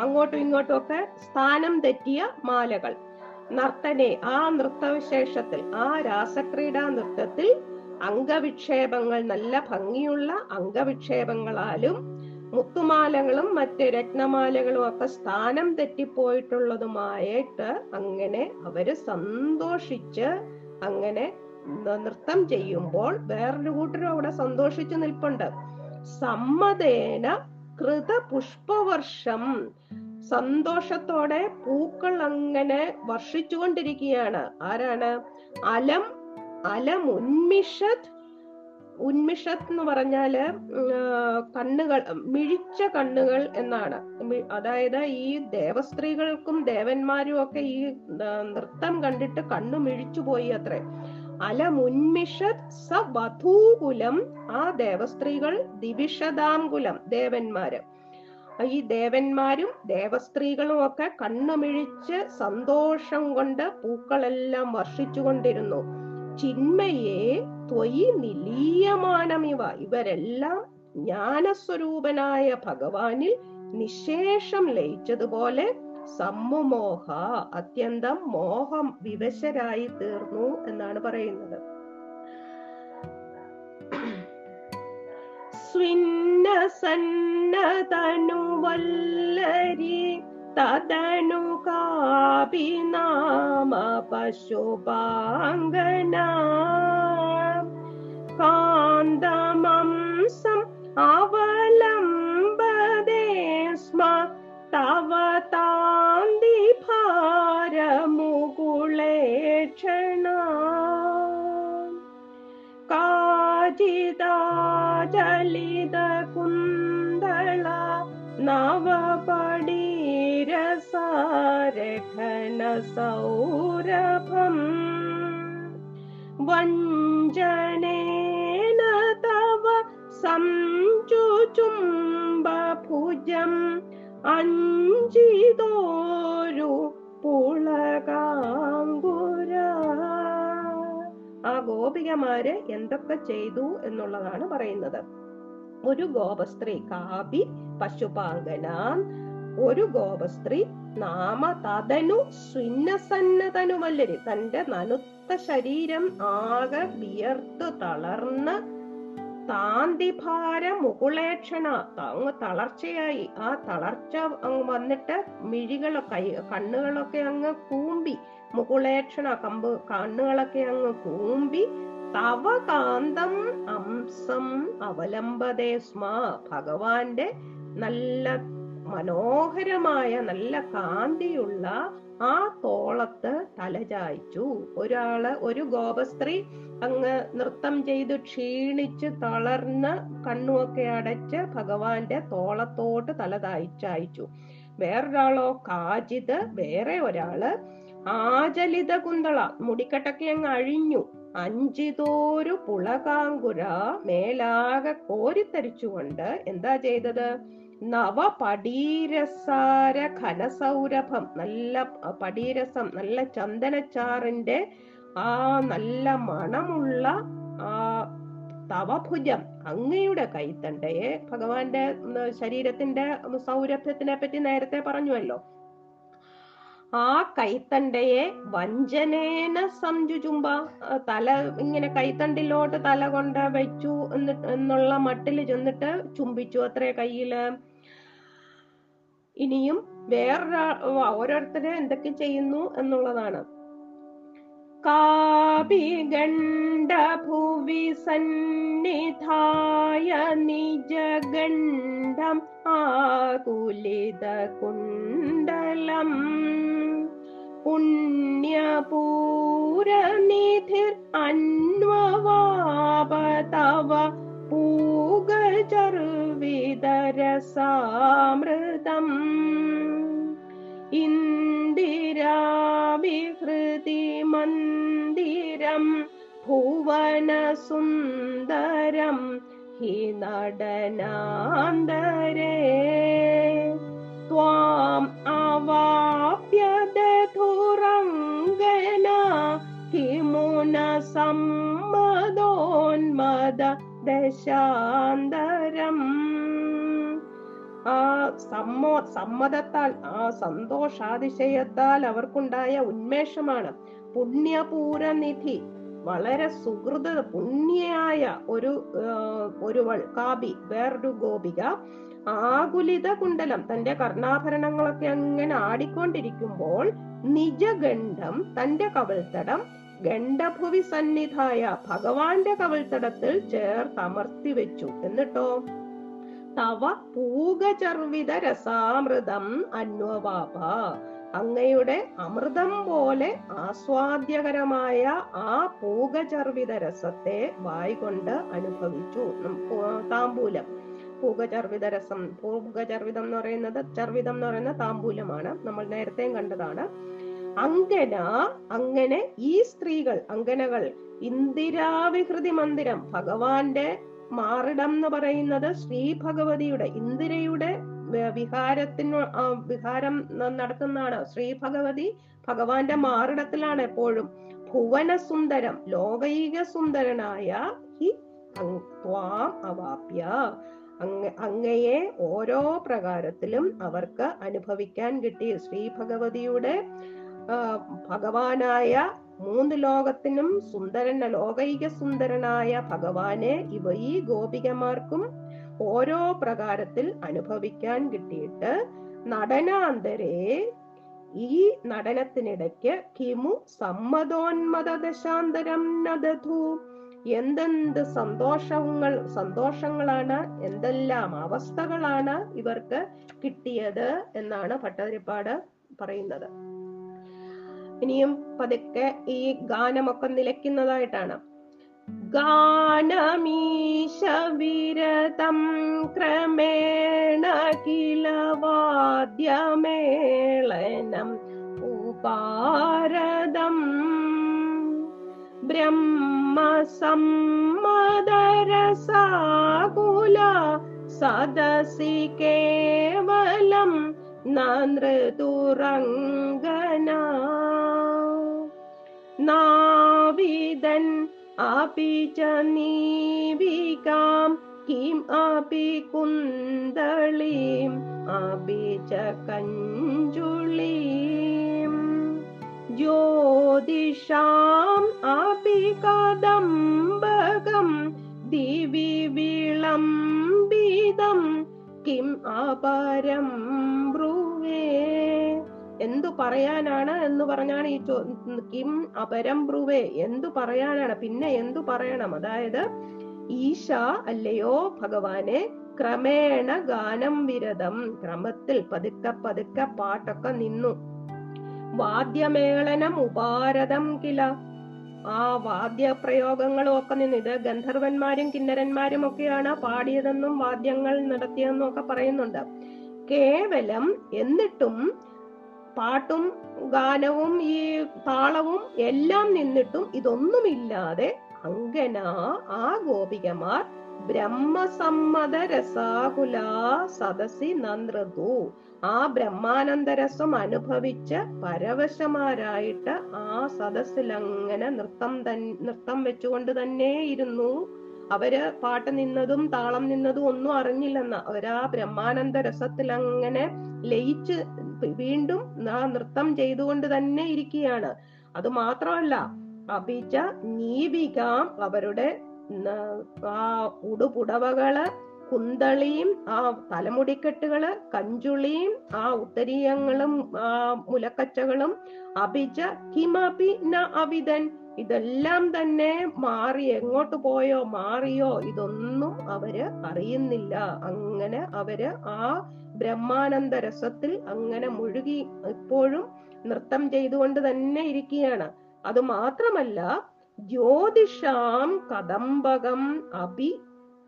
അങ്ങോട്ടും ഇങ്ങോട്ടും ഒക്കെ സ്ഥാനം തെറ്റിയ മാലകൾ. നർത്തനെ ആ നൃത്തവിശേഷത്തിൽ ആ രാസക്രീഡാ നൃത്തത്തിൽ അംഗവിക്ഷേപങ്ങൾ നല്ല ഭംഗിയുള്ള അംഗവിക്ഷേപങ്ങളാലും മുത്തുമാലകളും മറ്റ് രത്നമാലകളും ഒക്കെ സ്ഥാനം തെറ്റിപ്പോയിട്ടുള്ളതുമായിട്ട് അങ്ങനെ അവർ സന്തോഷിച്ച് അങ്ങനെ നൃത്തം ചെയ്യുമ്പോൾ വേറൊരു കൂട്ടരും അവിടെ സന്തോഷിച്ചു നിൽപ്പുണ്ട്. സമ്മതേന കൃത പുഷ്പവർഷം സന്തോഷത്തോടെ പൂക്കൾ അങ്ങനെ വർഷിച്ചുകൊണ്ടിരിക്കുകയാണ്. ആരാണ്? അലം അലം ഉന്മിഷത്. ഉന്മിഷത് എന്ന് പറഞ്ഞാൽ കണ്ണുകൾ മിഴിച്ച കണ്ണുകൾ എന്നാണ്. അതായത് ഈ ദേവസ്ത്രീകൾക്കും ദേവന്മാരും ഒക്കെ ഈ നൃത്തം കണ്ടിട്ട് കണ്ണു മിഴിച്ചു പോയി അത്രേ. വധൂകുലം ആ ദേവസ്ത്രീകൾ ദിവിഷദാംകുലം ദേവന്മാര്. ഈ ദേവന്മാരും ദേവസ്ത്രീകളും ഒക്കെ കണ്ണുമിഴിച്ച് സന്തോഷം കൊണ്ട് പൂക്കളെല്ലാം വർഷിച്ചുകൊണ്ടിരുന്നു ചിന്മയെ ത്വയി നിലീയമാനമിവ ഇവരെല്ലാം ജ്ഞാനസ്വരൂപനായ ഭഗവാനിൽ നിശേഷം ലയിച്ചതുപോലെ സമ്മുമോഹ അത്യന്തം മോഹം വിവശരായി തീർന്നു എന്നാണ് പറയുന്നത്. സ്വിന്ന സന്നതനു വല്ലരി തദനു കാപി നാമ പശുപാംഗന കാന്തമംസം അവലംബദേ സ്മ തവ താന്തി നവപടീരസാരഘന സൗരഭം വഞ്ചനേന തവ സംചുചുംബഭുജം അഞ്ചിതോരു പുളകാങ്കുര ആ ഗോപികമാര് എന്തൊക്കെ ചെയ്തു എന്നുള്ളതാണ് പറയുന്നത്. ഒരു ഗോപസ്ത്രീ കാപി പശുപാങ്കന ഒരു ഗോപസ്ത്രീ നാമ തതനു സ്വിന്നസന്നതനുമല്ലരി തന്റെ നനുത്ത ശരീരം ആകെ വിയർത്തു തളർന്ന് താന്തിഭാര മുകുളേക്ഷണ അങ്ങ് തളർച്ചയായി. ആ തളർച്ച അങ്ങ് വന്നിട്ട് മിഴികളൊക്കെ കണ്ണുകളൊക്കെ അങ്ങ് കൂമ്പി മുകുളേക്ഷണ കമ്പ് കണ്ണുകളൊക്കെ അങ്ങ് കൂമ്പി തവ കാന്തം അംസം അവലംബതേ സ്മ. ഭഗവാന്റെ നല്ല മനോഹരമായ നല്ല കാന്തിയുള്ള ആ തോളത്ത് തലചായ്ച്ചു ഒരാൾ ഒരു ഗോപസ്ത്രീ അങ്ങ് നൃത്തം ചെയ്ത് ക്ഷീണിച്ച് തളർന്ന് കണ്ണുമൊക്കെ അടച്ച് ഭഗവാന്റെ തോളത്തോട്ട് തല തായ്ച്ചയച്ചു വേറൊരാളോ കാജിത് വേറെ ഒരാൾ ആചലിത കുന്തള. മുടിക്കട്ടൊക്കെ അങ്ങ് അഴിഞ്ഞു. അഞ്ചിതോരു പുളകാങ്കുര മേലാകെ കോരിത്തരിച്ചുകൊണ്ട് എന്താ ചെയ്തത്? നവപടീരസാര ഘനസൗരഭം നല്ല പടീരസം നല്ല ചന്ദനച്ചാറിന്റെ ആ നല്ല മണമുള്ള ആ തവഭുജം അങ്ങയുടെ കൈത്തണ്ടയെ ഭഗവാന്റെ ശരീരത്തിന്റെ സൗരഭ്യത്തിനെ പറ്റി നേരത്തെ പറഞ്ഞുവല്ലോ. ആ കൈത്തണ്ടയെ വഞ്ചനേന സംജുചുംബ തല ഇങ്ങനെ കൈത്തണ്ടിലോട്ട് തല കൊണ്ട് വെച്ചു എന്നിട്ട് എന്നുള്ള മട്ടിൽ ചെന്നിട്ട് ചുംബിച്ചു അത്രേ കയ്യിൽ. ഇനിയും വേറൊരാ ഓരോരുത്തരെ എന്തൊക്കെ ചെയ്യുന്നു എന്നുള്ളതാണ്. കാപിഗണ്ഡഭുവി സന്നിധായ നിജഗണ്ഡം आकुलितकुण्डलम् पुण्यपूरनिधिर् अन्ववाप पूगचर्विदरसामृतम् इन्दिराविवृति मन्दिरं भुवनसुन्दरम् ഹി നടനാന്തരേ. ത്വാം അവാപ്യദധുരംഗന കിമുന സമ്മദോന്മദ ദശാന്തരം. ആ സമ്മോ സമ്മതത്താൽ ആ സന്തോഷാതിശയത്താൽ അവർക്കുണ്ടായ ഉന്മേഷമാണ് പുണ്യപൂരനിധി. വളരെ സുഹൃത പുണ്യയായ ഒരു ഒരു കാബി വേറൊരു ഗോപിക ആകുലിത കുണ്ടലം തന്റെ കർണാഭരണങ്ങളൊക്കെ അങ്ങനെ ആടിക്കൊണ്ടിരിക്കുമ്പോൾ നിജഗണ്ഡം തന്റെ കവൽത്തടം ഗണ്ഡഭുവി സന്നിധായ ഭഗവാന്റെ കവൽത്തടത്തിൽ ചേർത്തമർത്തി വെച്ചു. എന്നിട്ടോ? തവ പൂഗചർവിത രസാമൃതം അന്വവാപ. അങ്ങയുടെ അമൃതം പോലെ ആസ്വാദ്യകരമായ ആ പൂഗചർവിത രസത്തെ വായികൊണ്ട് അനുഭവിച്ചു. താമ്പൂലം. പൂഗചർവിത രസം. പൂഗചർവിതം എന്ന് പറയുന്നത് ചർവിതം എന്ന് പറയുന്ന താമ്പൂലമാണ്. നമ്മൾ നേരത്തെയും കണ്ടതാണ്. അങ്കന അങ്ങനെ ഈ സ്ത്രീകൾ അങ്കനകൾ ഇന്ദിരാവിഹൃതി മന്ദിരം ഭഗവാന്റെ മാറിടം എന്ന് പറയുന്നത് ശ്രീ ഭഗവതിയുടെ ഇന്ദിരയുടെ വിഹാരത്തിന് വിഹാരം നടത്തുന്നതാണ് ശ്രീ ഭഗവതി ഭഗവാന്റെ മാറിടത്തിലാണ് എപ്പോഴും. ഭുവന സുന്ദരം ലോകൈക സുന്ദരനായ ഹി ത്വാം അവാപ്യ. അങ്ങ അങ്ങയെ ഓരോ പ്രകാരത്തിലും അവർക്ക് അനുഭവിക്കാൻ കിട്ടി. ശ്രീ ഭഗവതിയുടെ ഭഗവാനായ മൂന്ന് ലോകത്തിനും സുന്ദരന ലോകൈക സുന്ദരനായ ഭഗവാനെ ഇവ ഈ ഗോപികമാർക്കും ഓരോ പ്രകാരത്തിൽ അനുഭവിക്കാൻ കിട്ടിയിട്ട് നടനാന്തരെ ഈ നടനത്തിനിടയ്ക്ക് കിമു സമ്മതോന്മത ദശാന്തരം നദധു. എന്തെന്ത് സന്തോഷങ്ങൾ സന്തോഷങ്ങളാണ് എന്തെല്ലാം അവസ്ഥകളാണ് ഇവർക്ക് കിട്ടിയത് എന്നാണ് ഭട്ടതിരിപ്പാട് പറയുന്നത്. ഇനിയും പതുക്കെ ഈ ഗാനമൊക്കെ നിലയ്ക്കുന്നതായിട്ടാണ്. गानमीशविरतं क्रमेण किल वाद्यमेलनम् उपारदम् ब्रह्मसं मदरसाकुल सदसि केवलं न नृतुरङ्गना नाविदन् अपि च नीविकां किम् अपि कुन्दलीम् अपि च कञ्जुलीम् ज्योतिषाम् अपि कदम्बकं दिवि विलम्बितं किम् अपरं ब्रुवे എന്തു പറയാനാണ് എന്ന് പറഞ്ഞാണ് ഈ ചോ കിം അപരം ബ്രുവേ. എന്തു പറയാനാണ്? പിന്നെ എന്തു പറയണം? അതായത് ഈശ അല്ലയോ ഭഗവാനെ ക്രമേണ ഗാനം വിരതം ക്രമത്തിൽ പതുക്കെ പതുക്കെ പാട്ടൊക്കെ നിന്നു. വാദ്യമേളനം ഉപാരതം കില. ആ വാദ്യപ്രയോഗങ്ങളും ഒക്കെ നിന്ന്. ഇത് ഗന്ധർവന്മാരും കിന്നരന്മാരും ഒക്കെയാണ് പാടിയതെന്നും വാദ്യങ്ങൾ നടത്തിയതെന്നും ഒക്കെ പറയുന്നുണ്ട്. കേവലം എന്നിട്ടും പാട്ടും ഗാനവും ഈ താളവും എല്ലാം നിന്നിട്ടും ഇതൊന്നുമില്ലാതെ അങ്കന ആ ഗോപികമാർ ബ്രഹ്മസമ്മത രസാകുല സദസി നന്ദ്രതു ആ ബ്രഹ്മാനന്ദരസം അനുഭവിച്ച പരവശമാരായിട്ട് ആ സദസ്സിലങ്ങനെ നൃത്തം തൻ നൃത്തം വെച്ചുകൊണ്ട് തന്നെ ഇരുന്നു അവർ പാട്ട് നിന്നതും താളം നിന്നതും ഒന്നും അറിഞ്ഞില്ലെന്ന അവരാ ബ്രഹ്മാനന്ദ രസത്തിൽ അങ്ങനെ ലയിച്ച് വീണ്ടും ആ നൃത്തം ചെയ്തുകൊണ്ട് തന്നെ ഇരിക്കുകയാണ്. അത് മാത്രമല്ല അഭിച്ച നീവികാം അവരുടെ ആ ഉടുപുടവകൾ കുന്തളിയും ആ തലമുടിക്കെട്ടുകൾ കഞ്ചുളിയും ആ ഉത്തരീയങ്ങളും ആ മുലക്കച്ചകളും അഭിച കിമപി ന അവിതൻ ഇതെല്ലാം തന്നെ മാറി എങ്ങോട്ട് പോയോ മാറിയോ ഇതൊന്നും അവർ അറിയുന്നില്ല. അങ്ങനെ അവർ ആ ബ്രഹ്മാനന്ദ രസത്തിൽ അങ്ങനെ മുഴുകി ഇപ്പോഴും നൃത്തം ചെയ്തുകൊണ്ട് തന്നെ ഇരിക്കുകയാണ്. അത് മാത്രമല്ല ജ്യോതിഷാം കദംബകം അഭി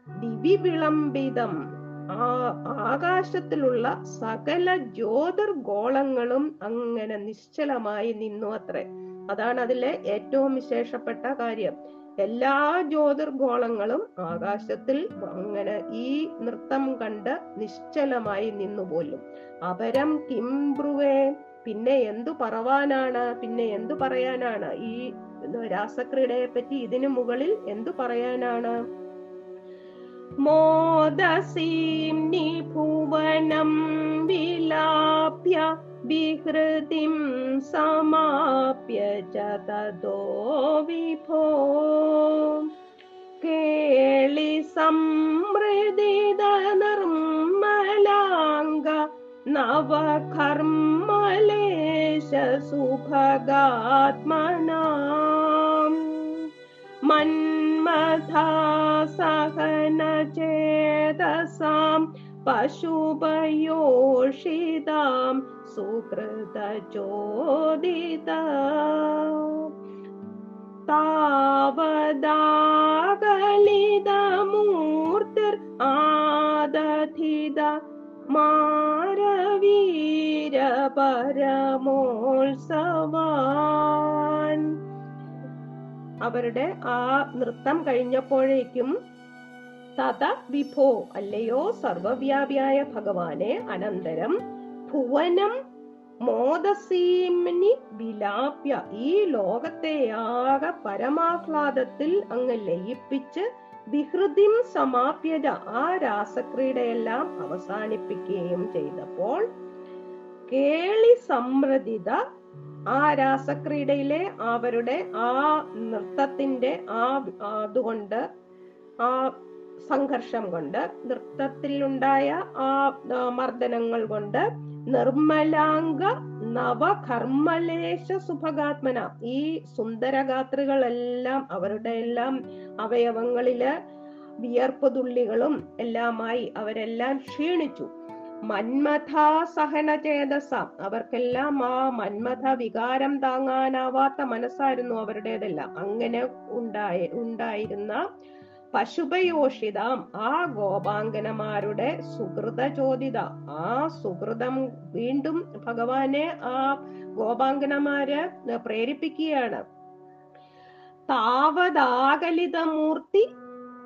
ദിവി വിളംബിതം ആ ആകാശത്തിലുള്ള സകല ജ്യോതിർഗോളങ്ങളും അങ്ങനെ നിശ്ചലമായി നിന്നു അത്രേ. അതാണ് അതിലെ ഏറ്റവും വിശേഷപ്പെട്ട കാര്യം. എല്ലാ ജ്യോതിർഗോളങ്ങളും ആകാശത്തിൽ അങ്ങനെ ഈ നൃത്തം കണ്ട് നിശ്ചലമായി നിന്നുപോലും അപരം കിംബ്രുവേ പിന്നെ എന്തു പറവാനാണ് പിന്നെ എന്തു പറയാനാണ്? ഈ രാസക്രീഡയെ പറ്റി ഇതിനു മുകളിൽ എന്തു പറയാനാണ്? मोदसीं निभुवनं विलाप्य विहृतिं समाप्य च ततो विभो। केळि समृदि धनर् मन्मथा सहन സുഭഗാത്മനാം മന്മഥാ സഹന ചേതസാം പശുപയോഷിതാം സുഹൃത ചോദിത താവദാകലിതമൂർത്തിർ ആദധിത മാരവീര പരമോത്സവാൻ അവരുടെ ആ നൃത്തം കഴിഞ്ഞപ്പോഴേക്കും തത വിഭോ അല്ലയോ സർവവ്യാപിയായ ഭഗവാനെ അനന്തരം ഭുവനം മോദസീമിനി വിലാപ്യ. ഈ ലോകത്തെയാകെ പരമാഹ്ലാദത്തിൽ അങ്ങ് ലയിപ്പിച്ച് വിഹൃതിം സമാപ്യത ആ രാസക്രീഡയെല്ലാം അവസാനിപ്പിക്കുകയും ചെയ്തപ്പോൾ കേളി സംരതിത ആ രാസക്രീഡയിലെ അവരുടെ ആ നൃത്തത്തിന്റെ ആ അതുകൊണ്ട് ആ സംഘർഷം കൊണ്ട് നൃത്തത്തിലുണ്ടായ ആ മർദ്ദനങ്ങൾ കൊണ്ട് നിർമ്മലാംഗ നവകർമ്മലേശ സുഭഗാത്മന. ഈ സുന്ദരഗാത്രികളെല്ലാം അവരുടെ എല്ലാം അവയവങ്ങളിൽ വിയർപ്പ് തുള്ളികളും എല്ലാമായി അവരെല്ലാം ക്ഷീണിച്ചു. മന്മഥ സഹനചേതസ അവർക്കെല്ലാം ആ മന്മഥ വികാരം താങ്ങാനാവാത്ത മനസ്സായിരുന്നു അവരുടേതെല്ലാം. അങ്ങനെ ഉണ്ടായ ഉണ്ടായിരുന്ന പശുപയോഷിതാം. ആ ഗോപാങ്കനമാരുടെ സുഹൃത ചോദിത ആ സുഹൃതം വീണ്ടും ഭഗവാനെ ആ ഗോപാങ്കനമാര് പ്രേരിപ്പിക്കുകയാണ്. താവതാകലിതമൂർത്തി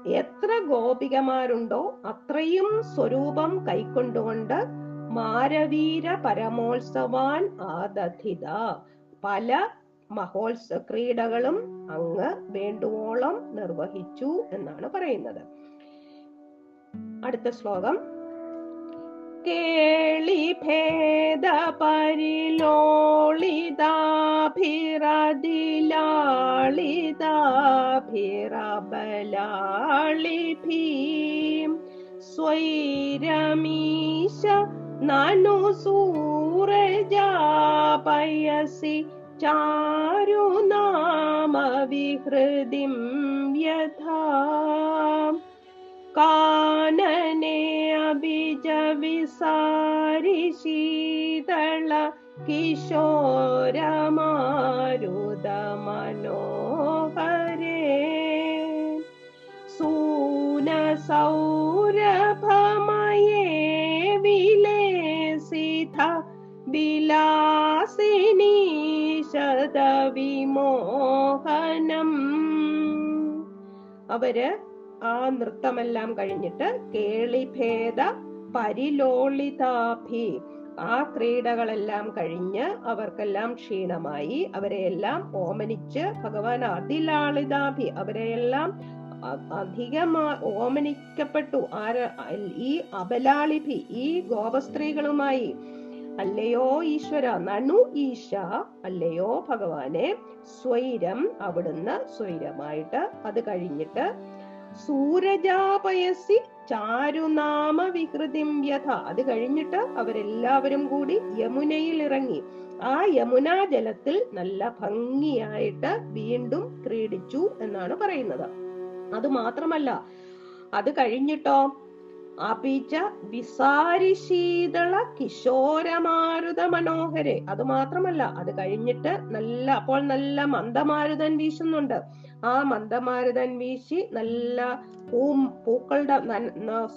എത്ര ഗോപികമാരുണ്ടോ അത്രയും സ്വരൂപം കൈക്കൊണ്ടുകൊണ്ട് മാരവീര പരമോത്സവാൻ ആദധിത. പല മഹോത്സ ക്രീഡകളും അങ്ങ് വേണ്ടുവോളം നിർവഹിച്ചു എന്നാണ് പറയുന്നത്. അടുത്ത ശ്ലോകം. കേളി ഭേദ പരിലോളിതാഭിരദിലാളിതാഭിരബലാളിഭീം സ്വൈരമീശ നനു സൂരജാപയസി ुणामविहृदिं यथा कानने अभिज विसारिशीतल किशोर मारुदमनोहरे सून विलासिनी ശതവിമോഹനം അവർ ആ നൃത്തമെല്ലാം കഴിഞ്ഞിട്ട് കേളിഭേദ പരിലോളിതാഭി. ആ ക്രീഡകളെല്ലാം കഴിഞ്ഞ് അവർക്കെല്ലാം ക്ഷീണമായി. അവരെയെല്ലാം ഓമനിച്ച് ഭഗവാൻ അതിലാളിതാഭി. അവരെയെല്ലാം അധികമാ ഓമനിക്കപ്പെട്ടു. ആര ഈ അബലാളിഭി ഈ ഗോപസ്ത്രീകളുമായി അല്ലയോ ഈശ്വര? നനു ഈശ. അല്ലയോ ഭഗവാനെ? സ്വൈരം അവിടുന്ന് സ്വൈരമായിട്ട് അത് കഴിഞ്ഞിട്ട് സൂരജാപയസി ചാരുനാമ വികൃതിം വ്യഥ അത് കഴിഞ്ഞിട്ട് അവരെല്ലാവരും കൂടി യമുനയിൽ ഇറങ്ങി. ആ യമുനാ ജലത്തിൽ നല്ല ഭംഗിയായിട്ട് വീണ്ടും ക്രീഡിച്ചു എന്നാണ് പറയുന്നത്. അത് മാത്രമല്ല അത് കഴിഞ്ഞിട്ടോ അപിച്ച വിസാരിശീതള കിശോരമാരുത മനോഹരെ. അത് മാത്രമല്ല അത് കഴിഞ്ഞിട്ട് നല്ല അപ്പോൾ നല്ല മന്ദമാരുതൻ വീശുന്നുണ്ട്. ആ മന്ദമാരുതൻ വീശി നല്ല പൂ പൂക്കളുടെ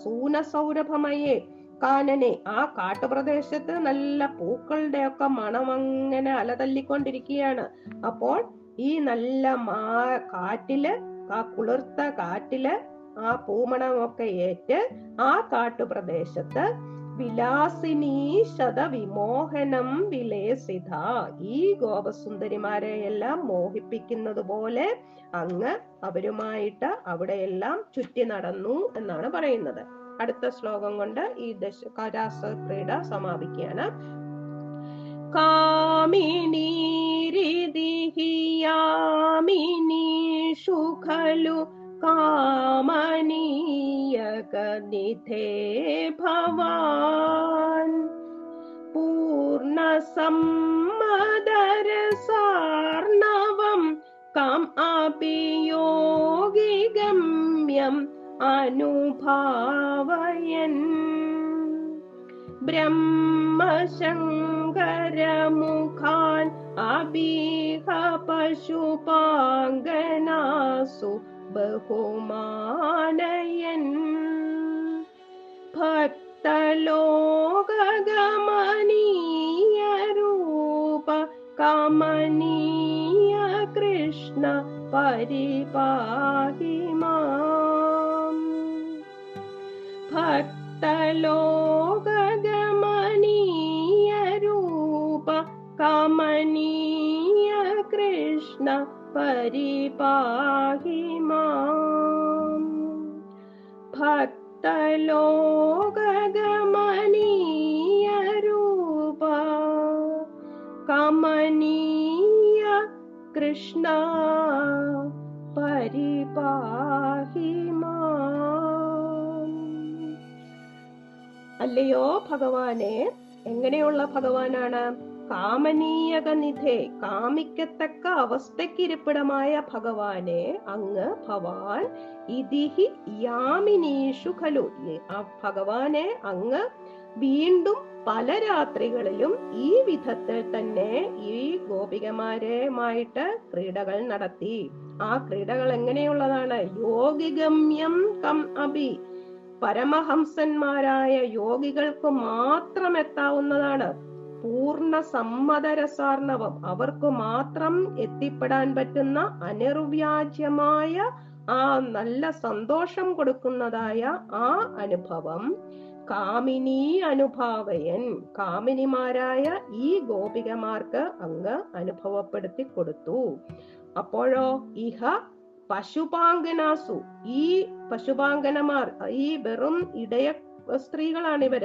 സൂന സൗരഭമയെ കാനനെ. ആ കാട്ടുപ്രദേശത്ത് നല്ല പൂക്കളുടെ ഒക്കെ മണം അങ്ങനെ അലതല്ലിക്കൊണ്ടിരിക്കുകയാണ്. അപ്പോൾ ഈ നല്ല മാ കാറ്റിൽ ആ കുളിർത്ത കാറ്റിൽ ആ പൂമണമൊക്കെ ഏറ്റ് ആ കാട്ടുപ്രദേശത്ത് വിലാസിനീശത വിമോഹനം വിലേസിത ഈ ഗോപസുന്ദരിമാരെ എല്ലാം മോഹിപ്പിക്കുന്നത് പോലെ അങ്ങ് അവരുമായിട്ട് അവിടെയെല്ലാം ചുറ്റി നടന്നു എന്നാണ് പറയുന്നത്. അടുത്ത ശ്ലോകം കൊണ്ട് ഈ ദശ കരാസ ക്രീഡ സമാപിക്കുകയാണ്. കാമിനീരിദിഹിയാമിനീഷു ഖലു कामनीयकनिधे भवान्। पूर्णसंमदरसार्णवम् कम् अपि योगि गम्यम् अनुभावयन्। ब्रह्मशङ्करमुखान् अभिह पशुपाङ्गनासु बहुमानयन्। भक्तलोकगमनीयरूप कमनीय कृष्ण परिपाहि माम्। भक्तलोकगमनीयरूप कमनीय कृष्ण മാം ഭക്തലോകഗമനീയ രൂപ കമനീയ കൃഷ്ണ പരിപാഹി അല്ലയോ ഭഗവാനെ എങ്ങനെയുള്ള ഭഗവാനാണ്? കാമനീയക നിധേ കാമിക്കത്തക്ക അവസ്ഥക്കിരിപ്പിടമായ ഭഗവാനെ അങ്ങ് ഭവാൻ ഇതിഹി യാമിനീഷു ഖലു. ആ ഭഗവാനെ അങ്ങ് വീണ്ടും പല രാത്രികളിലും ഈ വിധത്തിൽ തന്നെ ഈ ഗോപികമാരുമായിട്ട് ക്രീഡകൾ നടത്തി. ആ ക്രീഡകൾ എങ്ങനെയുള്ളതാണ്? യോഗിഗമ്യം കം അഭി. പരമഹംസന്മാരായ യോഗികൾക്ക് മാത്രം എത്താവുന്നതാണ്. പൂർണ സമ്മതരസാർണവം. അവർക്ക് മാത്രം എത്തിപ്പെടാൻ പറ്റുന്ന അനിർവ്യാജ്യമായ ആ നല്ല സന്തോഷം കൊടുക്കുന്നതായ ആ അനുഭവം. കാമിനി അനുഭാവയൻ കാമിനിമാരായ ഈ ഗോപികമാർക്ക് അങ്ങ് അനുഭവപ്പെടുത്തി കൊടുത്തു. അപ്പോഴോ ഇഹ പശുപാങ്കനാസു. ഈ പശുപാങ്കനമാർ ഈ വെറും ഇടയ സ്ത്രീകളാണ് ഇവർ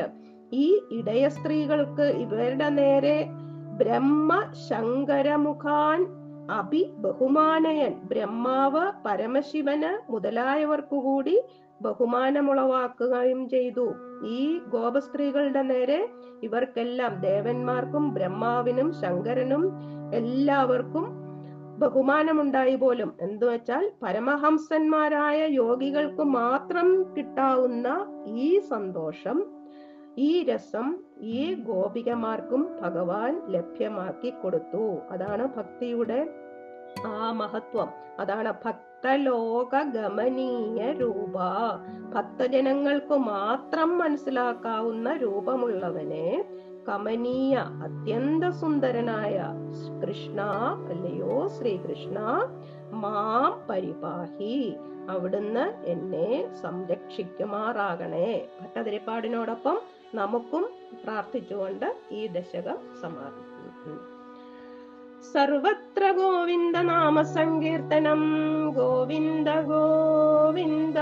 ഈ ഇടയ സ്ത്രീകൾക്ക് ഇവരുടെ നേരെ ബ്രഹ്മ ശങ്കരമുഖാൻ അഭി ബഹുമാനയൻ ബ്രഹ്മാവ് പരമശിവന് മുതലായവർക്കു കൂടി ബഹുമാനമുളവാക്കുകയും ചെയ്തു. ഈ ഗോപസ്ത്രീകളുടെ നേരെ ഇവർക്കെല്ലാം ദേവന്മാർക്കും ബ്രഹ്മാവിനും ശങ്കരനും എല്ലാവർക്കും ബഹുമാനമുണ്ടായി പോലും. എന്തു വെച്ചാൽ പരമഹംസന്മാരായ യോഗികൾക്ക് മാത്രം കിട്ടാവുന്ന ഈ സന്തോഷം ഈ രസം ഈ ഗോപികമാർക്കും ഭഗവാൻ ലഭ്യമാക്കി കൊടുത്തു. അതാണ് ഭക്തിയുടെ ആ മഹത്വം. അതാണ് ഭക്തലോക ഗമനീയ രൂപ. ഭക്തജനങ്ങൾക്ക് മാത്രം മനസ്സിലാക്കാവുന്ന രൂപമുള്ളവനെ കമനീയ അത്യന്ത സുന്ദരനായ കൃഷ്ണ അല്ലയോ ശ്രീകൃഷ്ണ മാം പരിപാഹി. അവിടുന്ന് എന്നെ സംരക്ഷിക്കുമാറാകണേ. ഭട്ടതിരിപ്പാടിനോടൊപ്പം നമുക്കും പ്രാർത്ഥിച്ചുകൊണ്ട് ഈ ദശകം സമാപിക്കുന്നു. സർവത്ര ഗോവിന്ദ നാമസങ്കീർത്തനം ഗോവിന്ദ ഗോവിന്ദ.